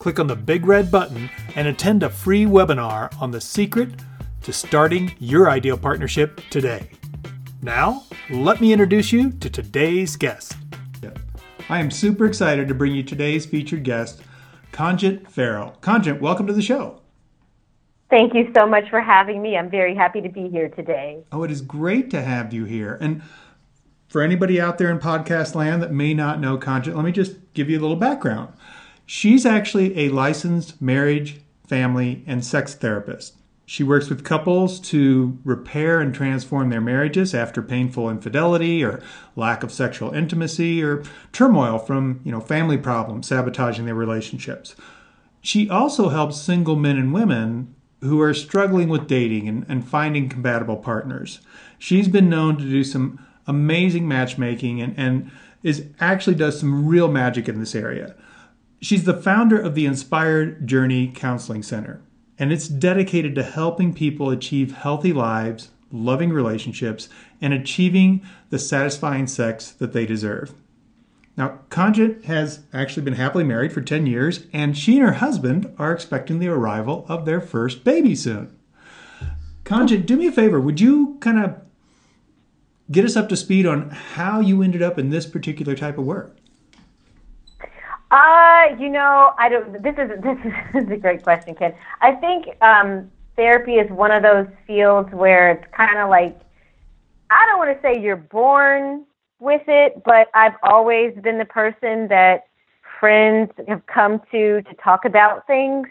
click on the big red button and attend a free webinar on the secret to starting your ideal partnership today. Now, let me introduce you to today's guest. I am super excited to bring you today's featured guest, Kanjit Farrell. Kanjit, welcome to the show. Thank you so much for having me. I'm very happy to be here today. Oh, it is great to have you here. And for anybody out there in podcast land that may not know Kanjit, let me just give you a little background. She's actually a licensed marriage, family, and sex therapist. She works with couples to repair and transform their marriages after painful infidelity or lack of sexual intimacy or turmoil from, you know, family problems sabotaging their relationships. She also helps single men and women who are struggling with dating and, and finding compatible partners. She's been known to do some amazing matchmaking and, and is actually does some real magic in this area. She's the founder of the Inspired Journey Counseling Center, and it's dedicated to helping people achieve healthy lives, loving relationships, and achieving the satisfying sex that they deserve. Now, Kanjit has actually been happily married for 10 years, and she and her husband are expecting the arrival of their first baby soon. Kanjit, do me a favor. Would you kind of get us up to speed on how you ended up in this particular type of work? Uh, you know, I don't. This is this is a great question, Ken. I think um, therapy is one of those fields where it's kind of like I don't want to say you're born with it, but I've always been the person that friends have come to to talk about things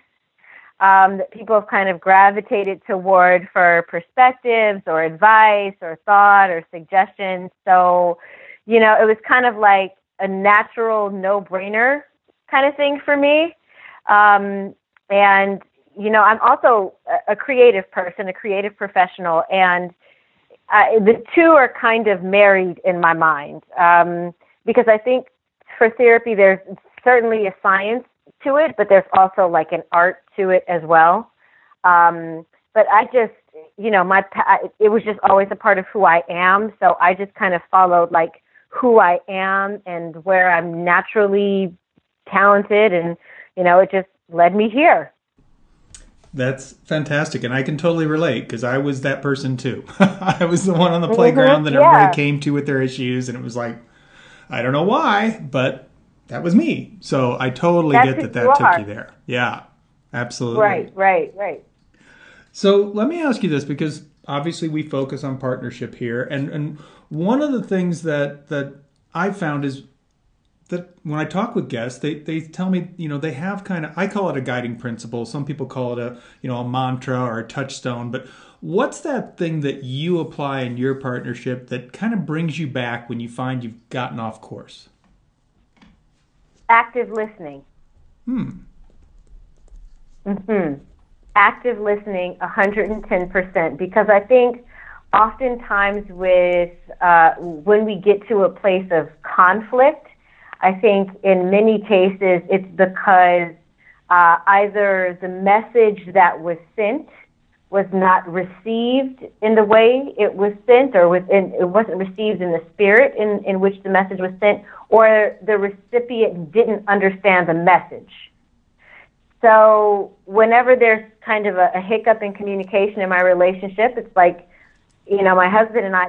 um, that people have kind of gravitated toward for perspectives or advice or thought or suggestions. So, you know, it was kind of like a natural no-brainer kind of thing for me. Um, and you know, I'm also a, creative person, a creative professional, and uh, the two are kind of married in my mind um, because I think for therapy there's certainly a science to it, but there's also like an art to it as well. Um, but I just, you know, my it was just always a part of who I am, so I just kind of followed like who I am and where I'm naturally talented, and you know, it just led me here. That's fantastic, and I can totally relate because I was that person too. I was the one on the mm-hmm, playground that everybody yeah. came to with their issues, and it was like, I don't know why, but that was me. So I totally That's get that that took are. you there. Yeah, absolutely. Right, right, right. So let me ask you this because obviously we focus on partnership here, and and one of the things that that I found is that when I talk with guests, they, they tell me, you know, they have kind of, I call it a guiding principle. Some people call it a, you know, a mantra or a touchstone. But what's that thing that you apply in your partnership that kind of brings you back when you find you've gotten off course? Active listening. Hmm. Hmm. Active listening, 110%. Because I think oftentimes with, uh, when we get to a place of conflict, I think in many cases it's because uh, either the message that was sent was not received in the way it was sent, or within, it wasn't received in the spirit in, in which the message was sent, or the recipient didn't understand the message. So whenever there's kind of a, a hiccup in communication in my relationship, it's like, you know, my husband and I,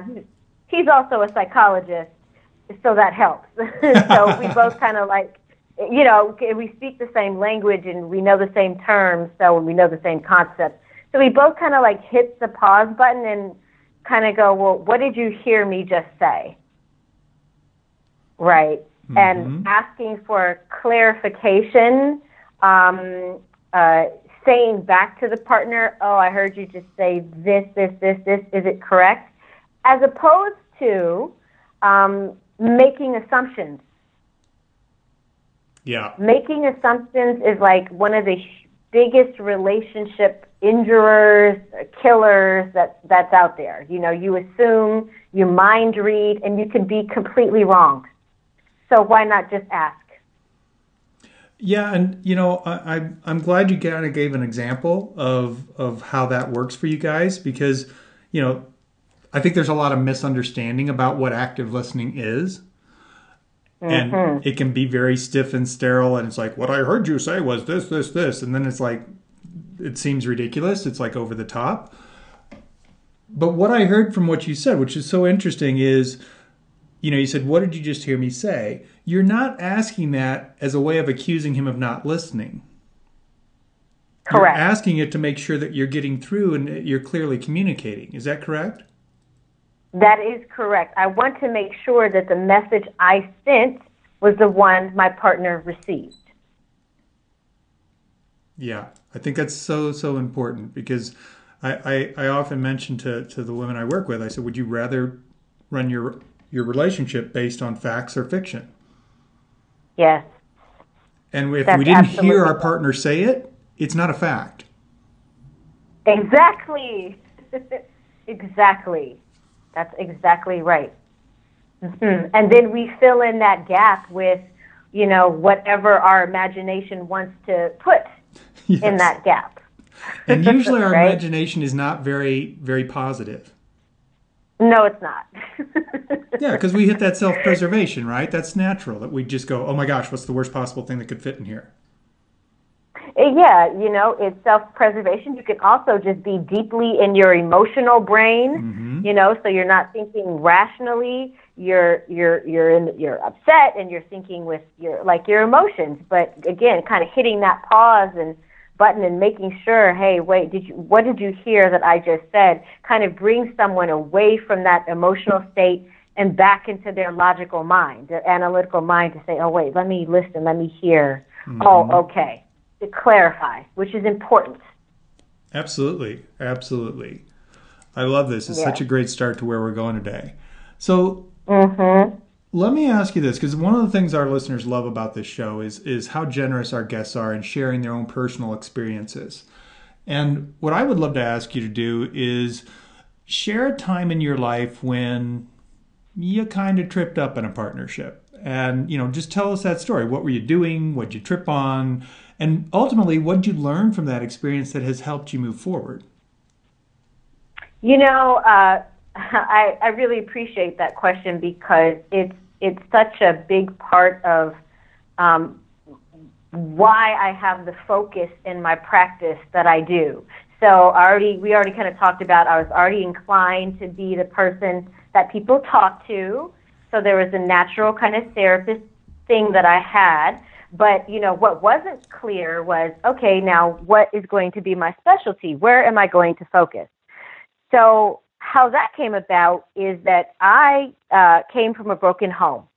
he's also a psychologist, so that helps. so we both kind of like, you know, we speak the same language and we know the same terms, so we know the same concepts. So we both kind of like hit the pause button and kind of go, well, what did you hear me just say? Right. Mm-hmm. And asking for clarification, um, uh, saying back to the partner, oh, I heard you just say this, this, this, this. Is it correct? As opposed to um, making assumptions. Yeah. Making assumptions is like one of the biggest relationship injurers, killers that that's out there. You know, you assume, you mind read, and you can be completely wrong. So why not just ask? Yeah, and you know, I, I I'm glad you kind of gave an example of of how that works for you guys because you know I think there's a lot of misunderstanding about what active listening is. And mm-hmm. it can be very stiff and sterile, and it's like, what I heard you say was this, this, this. And then it's like, it seems ridiculous. It's like over the top. But what I heard from what you said, which is so interesting, is you know, you said, What did you just hear me say? You're not asking that as a way of accusing him of not listening. Correct. You're asking it to make sure that you're getting through and you're clearly communicating. Is that correct? That is correct. I want to make sure that the message I sent was the one my partner received. Yeah, I think that's so, so important because I, I, I often mention to, to the women I work with, I said, would you rather run your, your relationship based on facts or fiction? Yes. And if That's we didn't hear our partner say it, it's not a fact. Exactly. exactly. That's exactly right. Mm-hmm. And then we fill in that gap with, you know, whatever our imagination wants to put yes. in that gap. and usually our right? imagination is not very, very positive. No, it's not. yeah, because we hit that self preservation, right? That's natural that we just go, oh my gosh, what's the worst possible thing that could fit in here? Uh, yeah, you know, it's self preservation. You can also just be deeply in your emotional brain, mm-hmm. you know, so you're not thinking rationally. You're you're you're in you're upset and you're thinking with your like your emotions. But again, kind of hitting that pause and button and making sure, hey, wait, did you what did you hear that I just said? Kind of brings someone away from that emotional state and back into their logical mind, their analytical mind to say, oh wait, let me listen, let me hear. Mm-hmm. Oh, okay to clarify, which is important. Absolutely. Absolutely. I love this. It's yeah. such a great start to where we're going today. So, mm-hmm. let me ask you this because one of the things our listeners love about this show is is how generous our guests are in sharing their own personal experiences. And what I would love to ask you to do is share a time in your life when you kind of tripped up in a partnership. And, you know, just tell us that story. What were you doing? What'd you trip on? And ultimately, what did you learn from that experience that has helped you move forward? You know, uh, I, I really appreciate that question because it's it's such a big part of um, why I have the focus in my practice that I do. So already we already kind of talked about I was already inclined to be the person that people talk to. So there was a natural kind of therapist thing that I had. But you know what wasn't clear was okay. Now what is going to be my specialty? Where am I going to focus? So how that came about is that I uh, came from a broken home.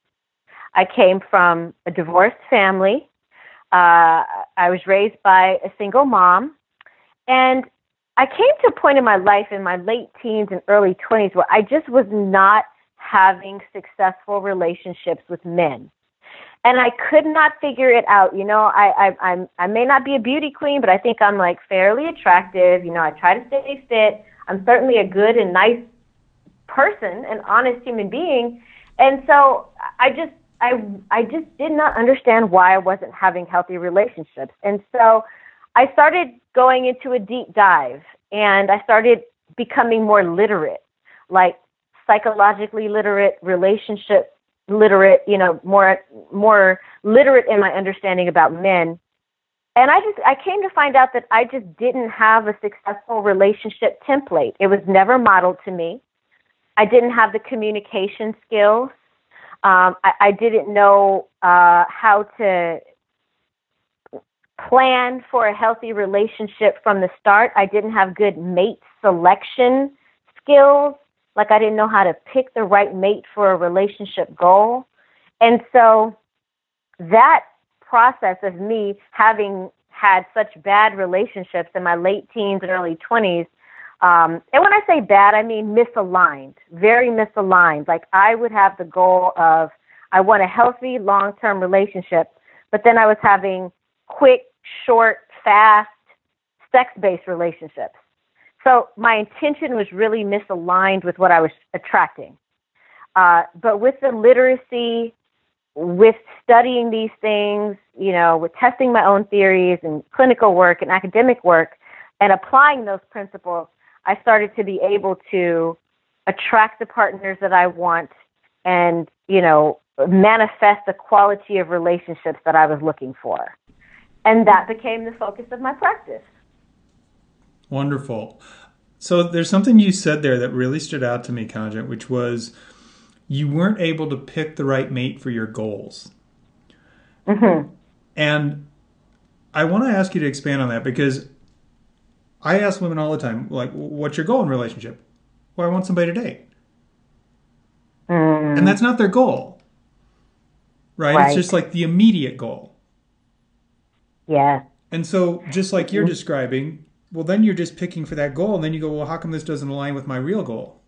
I came from a divorced family. Uh, I was raised by a single mom, and I came to a point in my life in my late teens and early 20s where I just was not having successful relationships with men and I could not figure it out. You know, I, I I'm I may not be a beauty queen, but I think I'm like fairly attractive. You know, I try to stay fit. I'm certainly a good and nice person, an honest human being, and so I just I I just did not understand why I wasn't having healthy relationships, and so I started going into a deep dive, and I started becoming more literate, like psychologically literate, relationship literate, you know, more more literate in my understanding about men. And I just I came to find out that I just didn't have a successful relationship template. It was never modeled to me. I didn't have the communication skills. Um, I, I didn't know uh, how to plan for a healthy relationship from the start. I didn't have good mate selection skills. Like I didn't know how to pick the right mate for a relationship goal. And so that process of me having had such bad relationships in my late teens and early 20s, um, and when I say bad, I mean misaligned, very misaligned. Like I would have the goal of I want a healthy long term relationship, but then I was having quick, short, fast sex based relationships. So my intention was really misaligned with what I was attracting. Uh, but with the literacy, with studying these things, you know, with testing my own theories and clinical work and academic work and applying those principles, I started to be able to attract the partners that I want and, you know, manifest the quality of relationships that I was looking for. And that became the focus of my practice. Wonderful. So there's something you said there that really stood out to me, Kanjit, which was you weren't able to pick the right mate for your goals. Mm-hmm. And I want to ask you to expand on that because I ask women all the time, like, what's your goal in relationship? Well, I want somebody to date. Mm. And that's not their goal. Right? Right. It's just like the immediate goal. Yeah. And so, just like you're describing, well, then you're just picking for that goal, and then you go, well, how come this doesn't align with my real goal?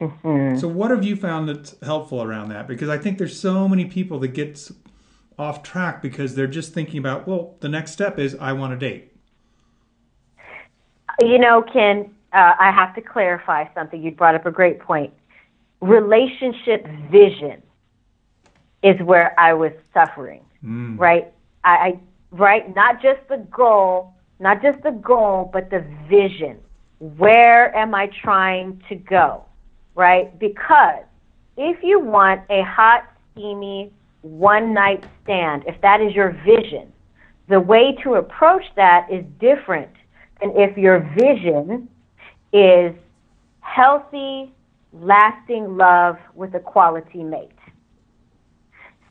hmm So, what have you found that's helpful around that? Because I think there's so many people that get off track because they're just thinking about, well, the next step is I want a date. You know, Ken, uh, I have to clarify something. You brought up a great point. Relationship vision is where I was suffering, Mm. right? I, I right, not just the goal, not just the goal, but the vision. Where am I trying to go, right? Because if you want a hot, steamy one night stand, if that is your vision, the way to approach that is different than if your vision is healthy, lasting love with a quality mate.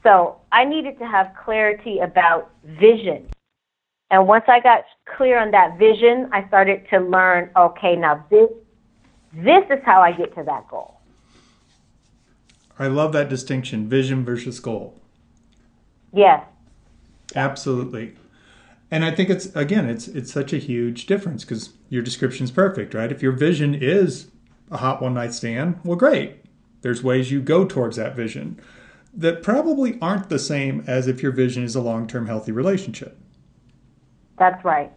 So I needed to have clarity about vision. And once I got clear on that vision, I started to learn, okay, now this this is how I get to that goal. I love that distinction vision versus goal. Yes. Absolutely. And I think it's again, it's it's such a huge difference because your description's perfect, right? If your vision is a hot one night stand, well, great. There's ways you go towards that vision that probably aren't the same as if your vision is a long term healthy relationship. That's right.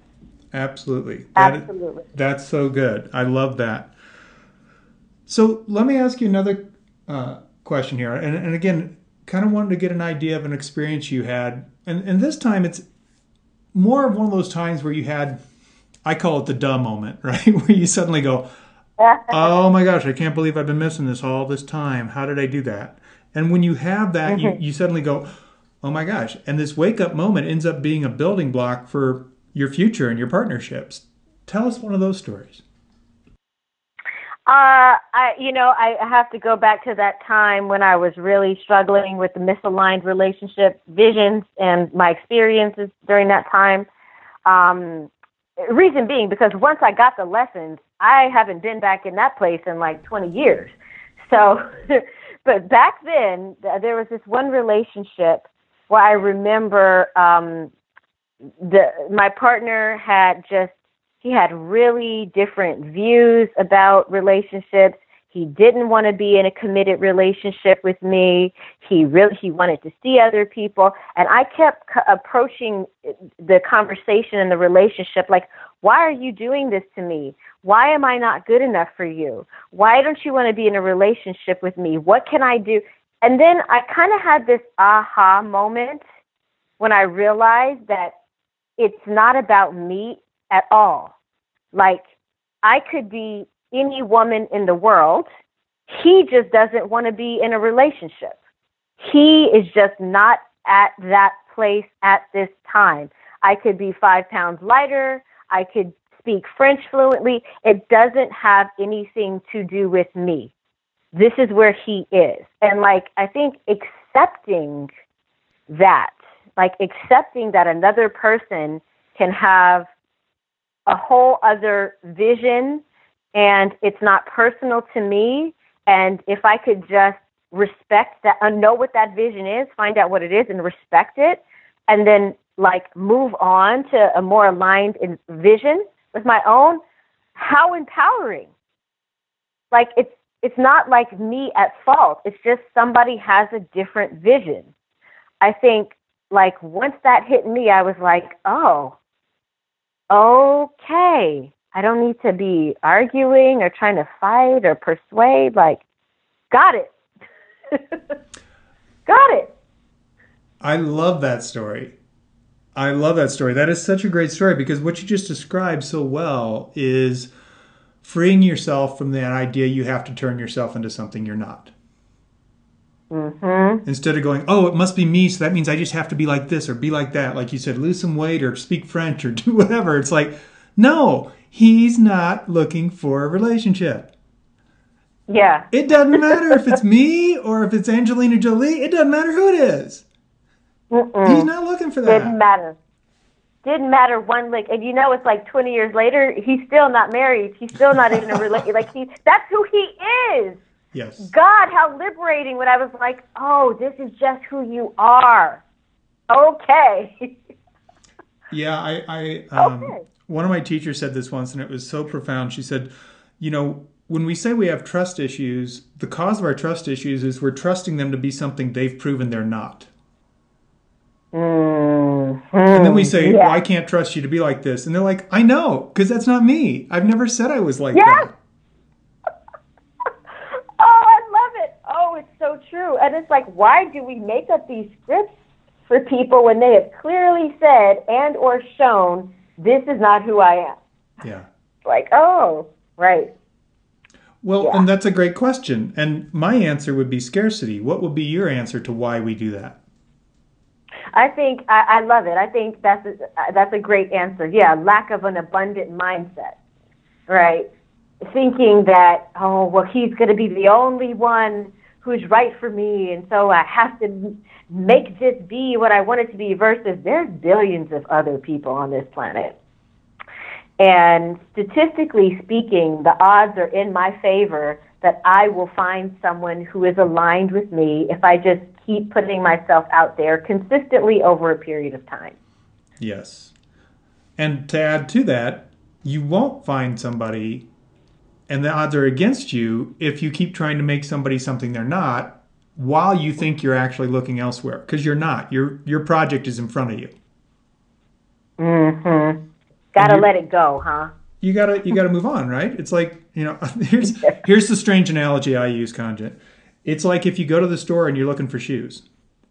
Absolutely. That Absolutely. that's so good. I love that. So let me ask you another uh, question here, and, and again, kind of wanted to get an idea of an experience you had, and and this time it's more of one of those times where you had, I call it the duh moment, right, where you suddenly go, oh my gosh, I can't believe I've been missing this all this time. How did I do that? And when you have that, you, you suddenly go, oh my gosh. And this wake up moment ends up being a building block for your future and your partnerships. Tell us one of those stories. Uh, I, you know, I have to go back to that time when I was really struggling with the misaligned relationship visions and my experiences during that time. Um, reason being because once I got the lessons, I haven't been back in that place in like 20 years. So, but back then, there was this one relationship where I remember um, the my partner had just he had really different views about relationships. He didn't want to be in a committed relationship with me. He really he wanted to see other people, and I kept c- approaching the conversation and the relationship like, "Why are you doing this to me? Why am I not good enough for you? Why don't you want to be in a relationship with me? What can I do?" And then I kind of had this aha moment when I realized that it's not about me at all. Like, I could be any woman in the world. He just doesn't want to be in a relationship. He is just not at that place at this time. I could be five pounds lighter. I could speak French fluently. It doesn't have anything to do with me. This is where he is. And like, I think accepting that, like accepting that another person can have a whole other vision and it's not personal to me. And if I could just respect that and know what that vision is, find out what it is and respect it, and then like move on to a more aligned vision with my own, how empowering. Like it's it's not like me at fault. It's just somebody has a different vision. I think like once that hit me, I was like, oh, okay, I don't need to be arguing or trying to fight or persuade. Like, got it. got it. I love that story. I love that story. That is such a great story because what you just described so well is freeing yourself from that idea you have to turn yourself into something you're not. Mm-hmm. Instead of going, oh, it must be me, so that means I just have to be like this or be like that. Like you said, lose some weight or speak French or do whatever. It's like, no, he's not looking for a relationship. Yeah. It doesn't matter if it's me or if it's Angelina Jolie. It doesn't matter who it is. Mm-mm. He's not looking for Didn't that. matter. Didn't matter one lick. And you know, it's like 20 years later, he's still not married. He's still not even a relationship. Like, he, that's who he is. Yes. God, how liberating when I was like, oh, this is just who you are. Okay. Yeah, I, I um, Okay. one of my teachers said this once, and it was so profound. She said, you know, when we say we have trust issues, the cause of our trust issues is we're trusting them to be something they've proven they're not. Mm-hmm. And then we say, Yeah. well, I can't trust you to be like this. And they're like, I know, because that's not me. I've never said I was like Yes. that. Oh, I love it. Oh, it's so true. And it's like, why do we make up these scripts for people when they have clearly said and or shown this is not who I am? Yeah. Like, oh, right. Well, Yeah. and that's a great question. And my answer would be scarcity. What would be your answer to why we do that? I think I, I love it. I think that's a, that's a great answer. Yeah, lack of an abundant mindset, right? Thinking that oh well, he's going to be the only one who's right for me, and so I have to make this be what I want it to be. Versus there's billions of other people on this planet, and statistically speaking, the odds are in my favor that I will find someone who is aligned with me if I just keep putting myself out there consistently over a period of time. Yes. And to add to that, you won't find somebody, and the odds are against you if you keep trying to make somebody something they're not while you think you're actually looking elsewhere because you're not. Your your project is in front of you. Mm-hmm. Gotta let it go, huh? You gotta you gotta move on, right? It's like you know here's here's the strange analogy I use, Kanjit. It's like if you go to the store and you're looking for shoes,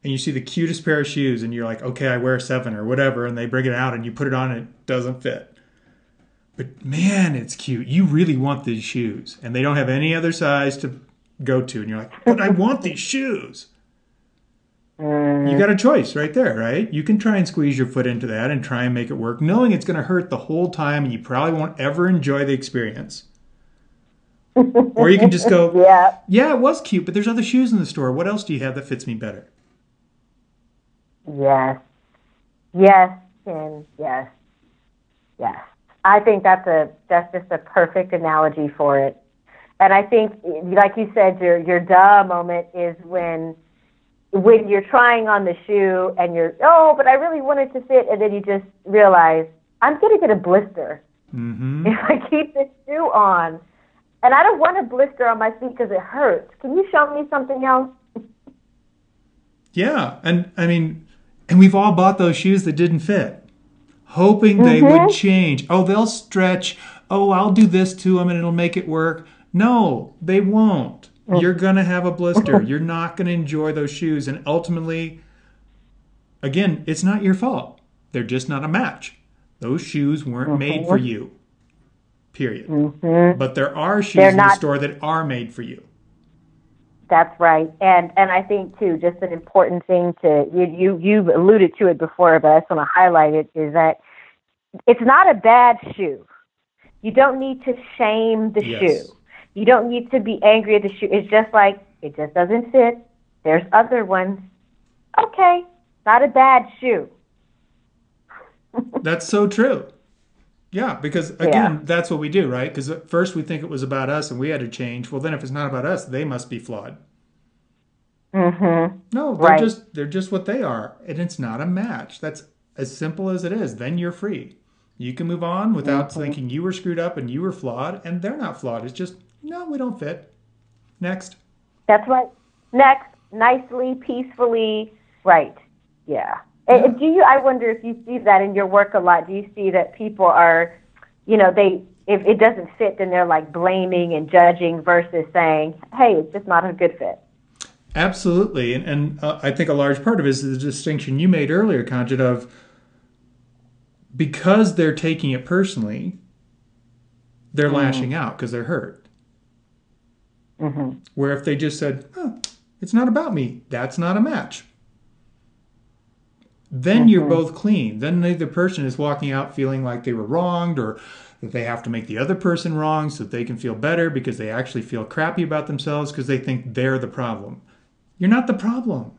and you see the cutest pair of shoes, and you're like, okay, I wear seven or whatever, and they bring it out and you put it on and it doesn't fit. But man, it's cute. You really want these shoes, and they don't have any other size to go to, and you're like, but I want these shoes. You got a choice right there, right? You can try and squeeze your foot into that and try and make it work, knowing it's going to hurt the whole time and you probably won't ever enjoy the experience. Or you can just go, Yeah. yeah, it was cute, but there's other shoes in the store. What else do you have that fits me better? Yes. Yes, and yes. Yes. I think that's a that's just a perfect analogy for it. And I think like you said, your your duh moment is when when you're trying on the shoe and you're oh, but I really want it to fit and then you just realize I'm gonna get a blister hmm if I keep this shoe on. And I don't want a blister on my feet because it hurts. Can you show me something else? Yeah, and I mean, and we've all bought those shoes that didn't fit, hoping they would mm-hmm. change. Oh, they'll stretch. Oh, I'll do this to them and it'll make it work. No, they won't. Mm. You're gonna have a blister. You're not gonna enjoy those shoes, and ultimately, again, it's not your fault. They're just not a match. Those shoes weren't made for mm-hmm. you. Period. Mm-hmm. But there are shoes They're in the store that are made for you. That's right, and and I think too, just an important thing to you you you've alluded to it before, but I just want to highlight it is that it's not a bad shoe. You don't need to shame the Yes. shoe. You don't need to be angry at the shoe. It's just like it just doesn't fit. There's other ones. Okay, not a bad shoe. That's so true. Yeah, because again, Yeah. that's what we do, right? Because at first we think it was about us and we had to change. Well, then if it's not about us, they must be flawed. Mm-hmm. No, they're Right. just they're just what they are, and it's not a match. That's as simple as it is. Then you're free. You can move on without Mm-hmm. thinking you were screwed up and you were flawed, and they're not flawed. It's just no, we don't fit. Next. That's right. Next, nicely, peacefully, right. Yeah. Yeah. Do you? I wonder if you see that in your work a lot. Do you see that people are, you know, they if it doesn't fit, then they're like blaming and judging versus saying, "Hey, it's just not a good fit." Absolutely, and, and uh, I think a large part of it is the distinction you made earlier, Kanjit, of because they're taking it personally, they're mm. lashing out because they're hurt. Mm-hmm. Where if they just said, oh, "It's not about me," that's not a match. Then mm-hmm. you're both clean. Then neither person is walking out feeling like they were wronged or that they have to make the other person wrong so that they can feel better because they actually feel crappy about themselves because they think they're the problem. You're not the problem.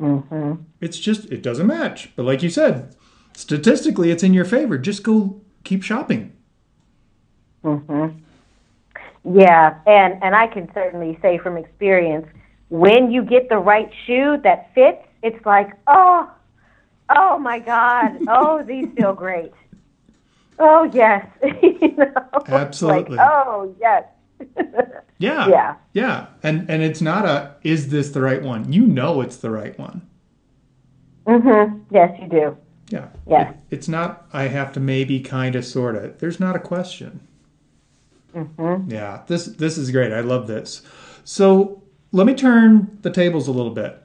Mm-hmm. It's just, it doesn't match. But like you said, statistically, it's in your favor. Just go keep shopping. Mm-hmm. Yeah, and, and I can certainly say from experience, when you get the right shoe that fits, it's like, oh, oh my God, oh, these feel great. Oh yes, you know, absolutely. Like, oh yes. yeah. Yeah. Yeah. And and it's not a is this the right one? You know it's the right one. Mm Mhm. Yes, you do. Yeah. Yeah. It, it's not I have to maybe kind of sort of. There's not a question. Mhm. Yeah. This this is great. I love this. So, let me turn the tables a little bit.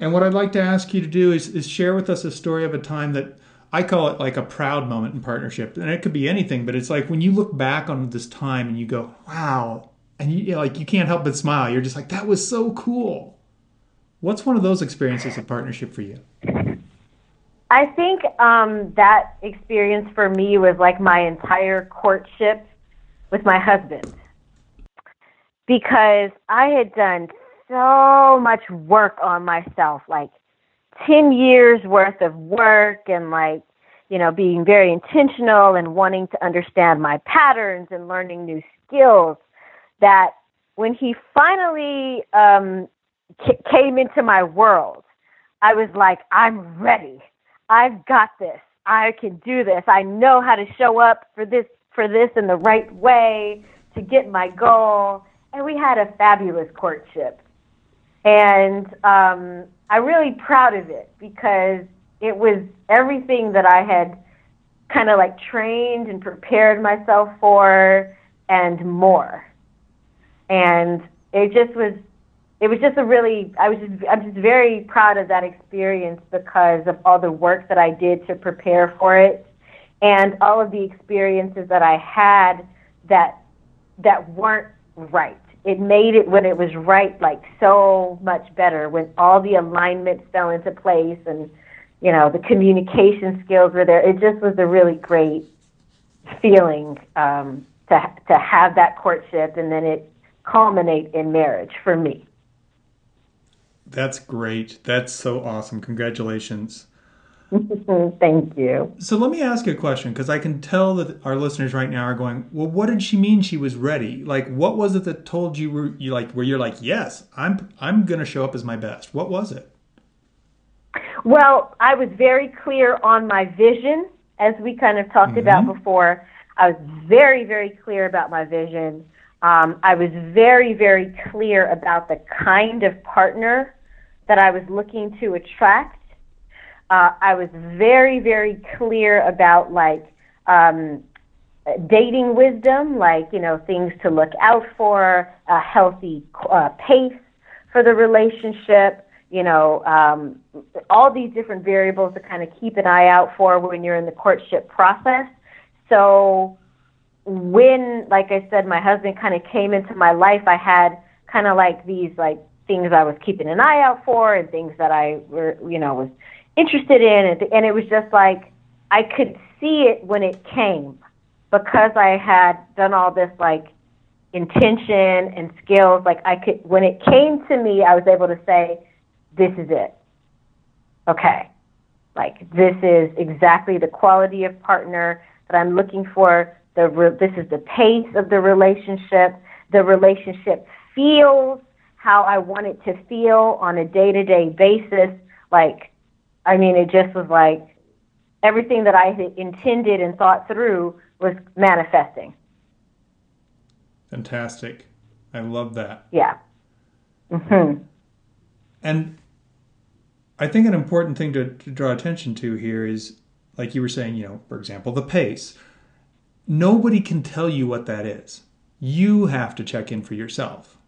And what I'd like to ask you to do is, is share with us a story of a time that I call it like a proud moment in partnership, and it could be anything, but it's like when you look back on this time and you go, "Wow," and you, like you can't help but smile. You're just like, "That was so cool." What's one of those experiences of partnership for you? I think um, that experience for me was like my entire courtship with my husband because I had done so much work on myself, like 10 years worth of work and like, you know, being very intentional and wanting to understand my patterns and learning new skills that when he finally um, c- came into my world, I was like, I'm ready. I've got this. I can do this. I know how to show up for this for this in the right way to get my goal. And we had a fabulous courtship. And um, I'm really proud of it because it was everything that I had kind of like trained and prepared myself for and more. And it just was it was just a really I was just I'm just very proud of that experience because of all the work that I did to prepare for it and all of the experiences that I had that that weren't right it made it when it was right like so much better when all the alignments fell into place and you know the communication skills were there. It just was a really great feeling um, to to have that courtship and then it culminate in marriage for me. That's great. That's so awesome. Congratulations Thank you. So let me ask you a question because I can tell that our listeners right now are going, "Well, what did she mean she was ready? Like, what was it that told you were you like where you're like, yes, I'm I'm going to show up as my best. What was it?" Well, I was very clear on my vision, as we kind of talked mm-hmm. about before. I was very very clear about my vision. Um, I was very very clear about the kind of partner that I was looking to attract uh, I was very, very clear about like um, dating wisdom, like, you know, things to look out for, a healthy uh, pace for the relationship, you know, um, all these different variables to kind of keep an eye out for when you're in the courtship process. So when, like I said, my husband kind of came into my life, I had kind of like these like things I was keeping an eye out for and things that I were, you know, was interested in it, and it was just like I could see it when it came because I had done all this like intention and skills. Like I could, when it came to me, I was able to say, "This is it." Okay, like this is exactly the quality of partner that I'm looking for. The re- this is the pace of the relationship. The relationship feels how I want it to feel on a day to day basis. Like I mean, it just was like everything that I had intended and thought through was manifesting. Fantastic. I love that. Yeah. Mm-hmm. And I think an important thing to, to draw attention to here is, like you were saying, you know, for example, the pace. Nobody can tell you what that is. You have to check in for yourself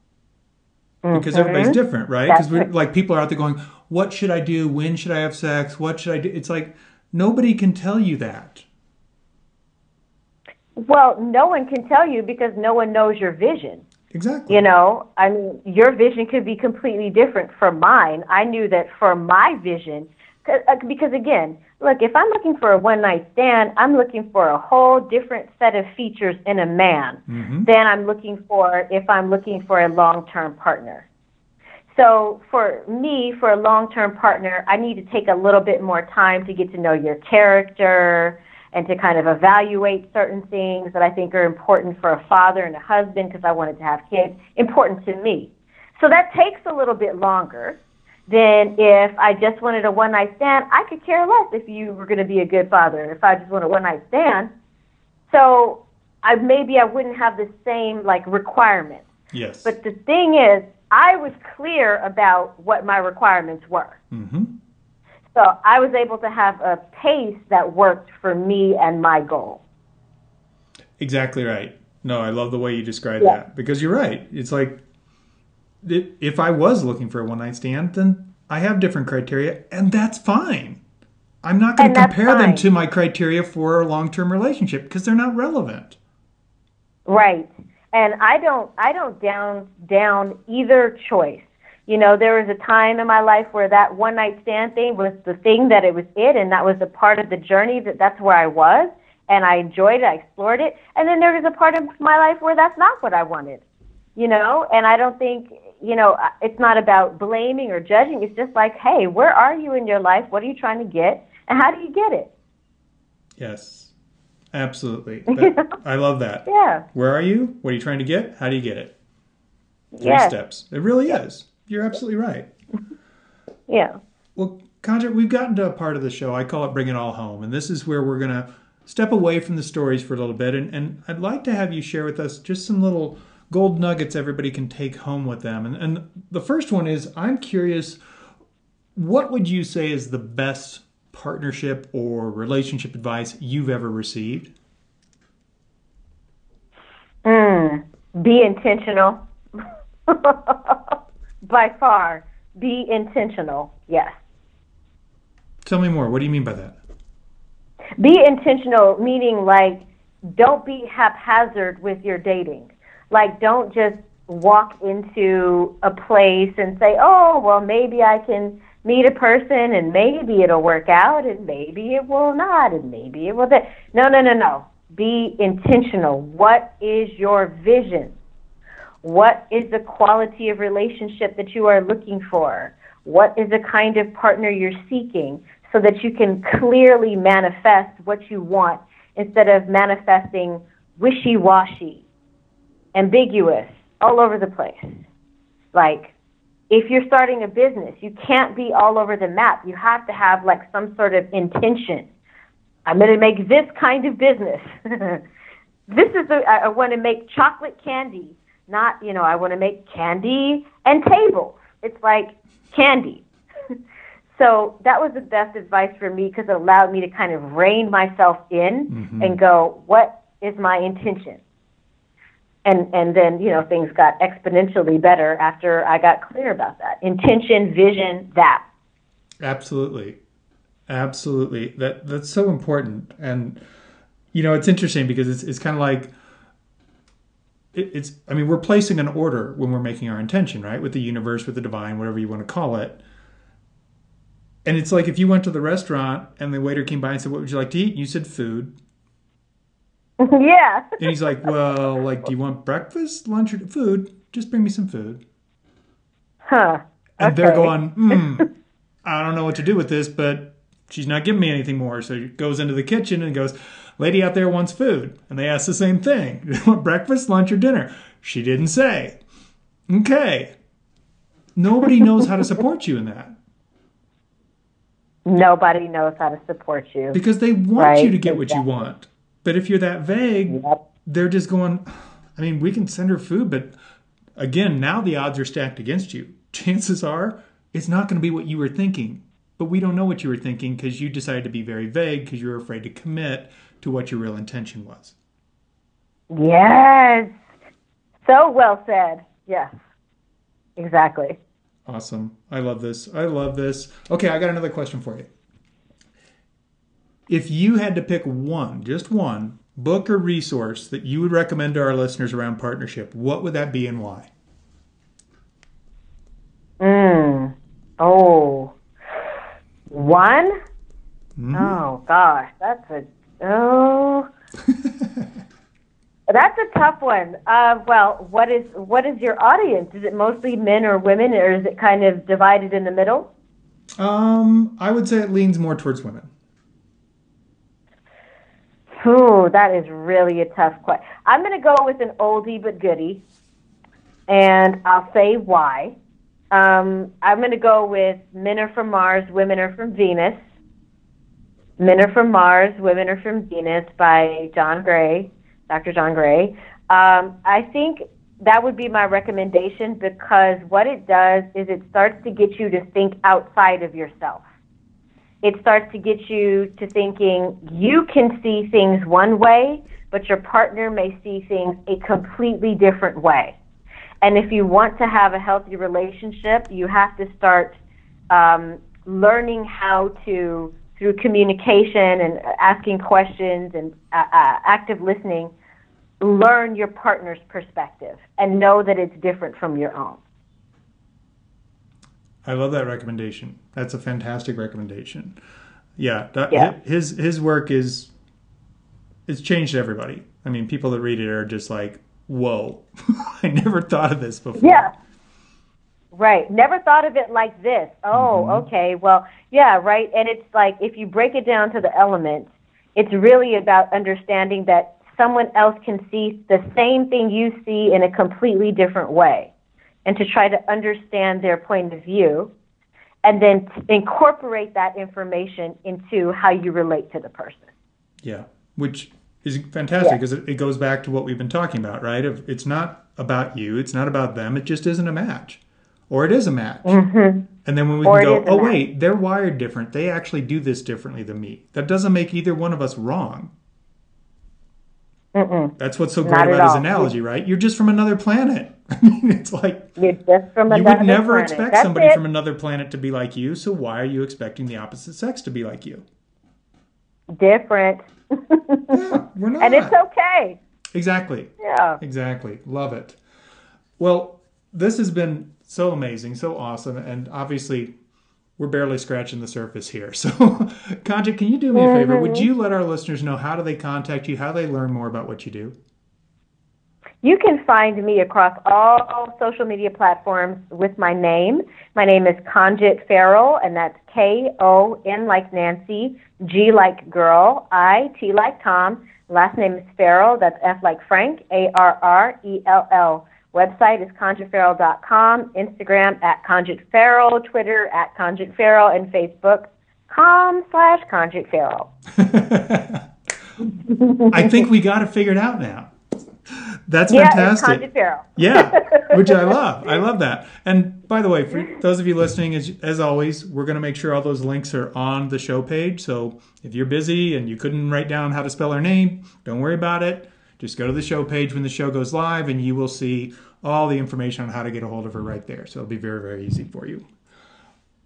because everybody's different, right? Because like people are out there going, "What should I do? When should I have sex? What should I do?" It's like nobody can tell you that. Well, no one can tell you because no one knows your vision. Exactly. You know, I mean, your vision could be completely different from mine. I knew that for my vision, because again, look, if I'm looking for a one night stand, I'm looking for a whole different set of features in a man Mhm. than I'm looking for if I'm looking for a long term partner. So for me, for a long term partner, I need to take a little bit more time to get to know your character and to kind of evaluate certain things that I think are important for a father and a husband because I wanted to have kids, important to me. So that takes a little bit longer than if I just wanted a one night stand. I could care less if you were going to be a good father. If I just want a one night stand, so I maybe I wouldn't have the same like requirements. Yes. But the thing is, I was clear about what my requirements were. hmm So I was able to have a pace that worked for me and my goal. Exactly right. No, I love the way you describe Yeah. that because you're right. It's like if I was looking for a one night stand, then I have different criteria, and that's fine. I'm not going to compare them to my criteria for a long term relationship because they're not relevant. Right. And I don't I don't down down either choice. You know, there was a time in my life where that one night stand thing was the thing that it was it and that was a part of the journey that that's where I was and I enjoyed it, I explored it. And then there was a part of my life where that's not what I wanted. You know, and I don't think, you know, uh, it's not about blaming or judging. It's just like, hey, where are you in your life? What are you trying to get? And how do you get it? Yes, absolutely. That- I love that. Yeah. Where are you? What are you trying to get? How do you get it? Three Yes. steps. It really is. You're absolutely right. Yeah. Well, Kanjit, we've gotten to a part of the show. I call it Bring It All Home. And this is where we're going to step away from the stories for a little bit. And, and I'd like to have you share with us just some little gold nuggets everybody can take home with them. And, and the first one is I'm curious, what would you say is the best partnership or relationship advice you've ever received? Mm, be intentional. By far, be intentional. Yes. Tell me more. What do you mean by that? Be intentional, meaning like don't be haphazard with your dating. Like don't just walk into a place and say, oh, well, maybe I can meet a person and maybe it'll work out and maybe it will not and maybe it will. Th-. No, no, no, no. Be intentional. What is your vision? What is the quality of relationship that you are looking for? What is the kind of partner you're seeking so that you can clearly manifest what you want instead of manifesting wishy washy, ambiguous, all over the place? Like, if you're starting a business, you can't be all over the map. You have to have like some sort of intention. I'm going to make this kind of business. this is the, I, I want to make chocolate candy, not, you know, I want to make candy and tables. It's like candy. so that was the best advice for me because it allowed me to kind of rein myself in mm-hmm. and go, what is my intention? And and then you know things got exponentially better after I got clear about that intention, vision, that. Absolutely. Absolutely. That that's so important. And you know, it's interesting because it's it's kind of like it, it's I mean, we're placing an order when we're making our intention, right? With the universe, with the divine, whatever you want to call it. And it's like if you went to the restaurant and the waiter came by and said, "What would you like to eat?" And you said food. yeah. And he's like, "Well, like do you want breakfast, lunch or food? Just bring me some food." Huh. And they're going, hmm, I don't know what to do with this, but she's not giving me anything more. So he goes into the kitchen and goes, Lady out there wants food. And they ask the same thing. Do you want breakfast, lunch, or dinner? She didn't say. Okay. Nobody knows how to support you in that Nobody knows how to support you. because they want Right, you to get what you want. But if you're that vague, Yep. they're just going, I mean, we can send her food, but again, now the odds are stacked against you. Chances are it's not going to be what you were thinking. but we don't know what you were thinking because you decided to be very vague because you were afraid to commit to what your real intention was. Yes. So well said. Yes. Exactly. Awesome. I love this. I love this. Okay, I got another question for you. If you had to pick one, just one, book or resource that you would recommend to our listeners around partnership, what would that be and why? Mm. Oh. One? Mm-hmm. Oh gosh, that's a oh That's a tough one. Uh, well, what is what is your audience? Is it mostly men or women, or is it kind of divided in the middle? Um, I would say it leans more towards women. Ooh, that is really a tough question. I'm going to go with an oldie but goodie, and I'll say why. Um, I'm going to go with Men Are From Mars, Women Are From Venus. Men Are From Mars, Women Are From Venus by John Gray. Dr. John Gray. Um, I think that would be my recommendation because what it does is it starts to get you to think outside of yourself. It starts to get you to thinking you can see things one way, but your partner may see things a completely different way. And if you want to have a healthy relationship, you have to start um, learning how to, through communication and asking questions and uh, uh, active listening, learn your partner's perspective and know that it's different from your own. I love that recommendation. That's a fantastic recommendation. Yeah, that, yeah. his his work is it's changed everybody. I mean, people that read it are just like, "Whoa, I never thought of this before." Yeah. Right. Never thought of it like this. Oh, mm-hmm. okay. Well, yeah, right. And it's like if you break it down to the elements, it's really about understanding that someone else can see the same thing you see in a completely different way and to try to understand their point of view and then incorporate that information into how you relate to the person. Yeah, which is fantastic because yeah. it, it goes back to what we've been talking about, right? It's not about you, it's not about them, it just isn't a match. Or it is a match. Mm-hmm. And then when we can go, oh, match. wait, they're wired different. They actually do this differently than me. That doesn't make either one of us wrong. Mm-mm. That's what's so great about his analogy, right? You're just from another planet. I mean, it's like you're just from you would never planet. expect That's somebody it. from another planet to be like you. So why are you expecting the opposite sex to be like you? Different. yeah, we're not, and it's okay. Exactly. Yeah. Exactly. Love it. Well, this has been so amazing, so awesome, and obviously we're barely scratching the surface here. So, Kanjit, can you do me a favor? Would mm-hmm. you let our listeners know how do they contact you? How do they learn more about what you do? You can find me across all social media platforms with my name. My name is Konjit Farrell, and that's K O N like Nancy, G like girl, I T like Tom. Last name is Farrell. That's F like Frank, A R R E L L. Website is conjitfarrell.com, Instagram at conjitfarrell, Twitter at conjitfarrell, and Facebook com slash conjitfarrell. I think we got it figured out now. That's yeah, fantastic. yeah, which I love. I love that. And by the way, for those of you listening, as, as always, we're going to make sure all those links are on the show page. So if you're busy and you couldn't write down how to spell her name, don't worry about it. Just go to the show page when the show goes live, and you will see all the information on how to get a hold of her right there. So it'll be very, very easy for you.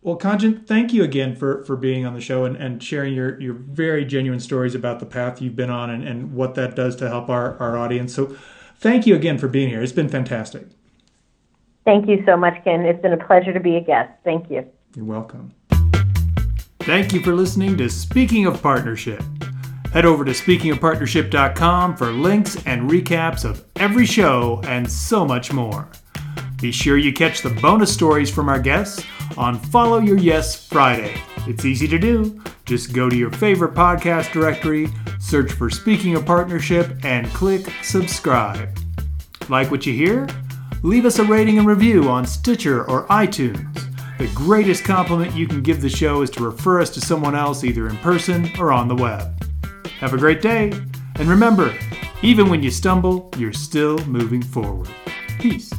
Well, Kanjit, thank you again for, for being on the show and, and sharing your, your very genuine stories about the path you've been on and, and what that does to help our, our audience. So thank you again for being here. It's been fantastic. Thank you so much, Ken. It's been a pleasure to be a guest. Thank you. You're welcome. Thank you for listening to Speaking of Partnership. Head over to speakingofpartnership.com for links and recaps of every show and so much more. Be sure you catch the bonus stories from our guests on Follow Your Yes Friday. It's easy to do. Just go to your favorite podcast directory, search for Speaking of Partnership, and click subscribe. Like what you hear? Leave us a rating and review on Stitcher or iTunes. The greatest compliment you can give the show is to refer us to someone else either in person or on the web. Have a great day. And remember, even when you stumble, you're still moving forward. Peace.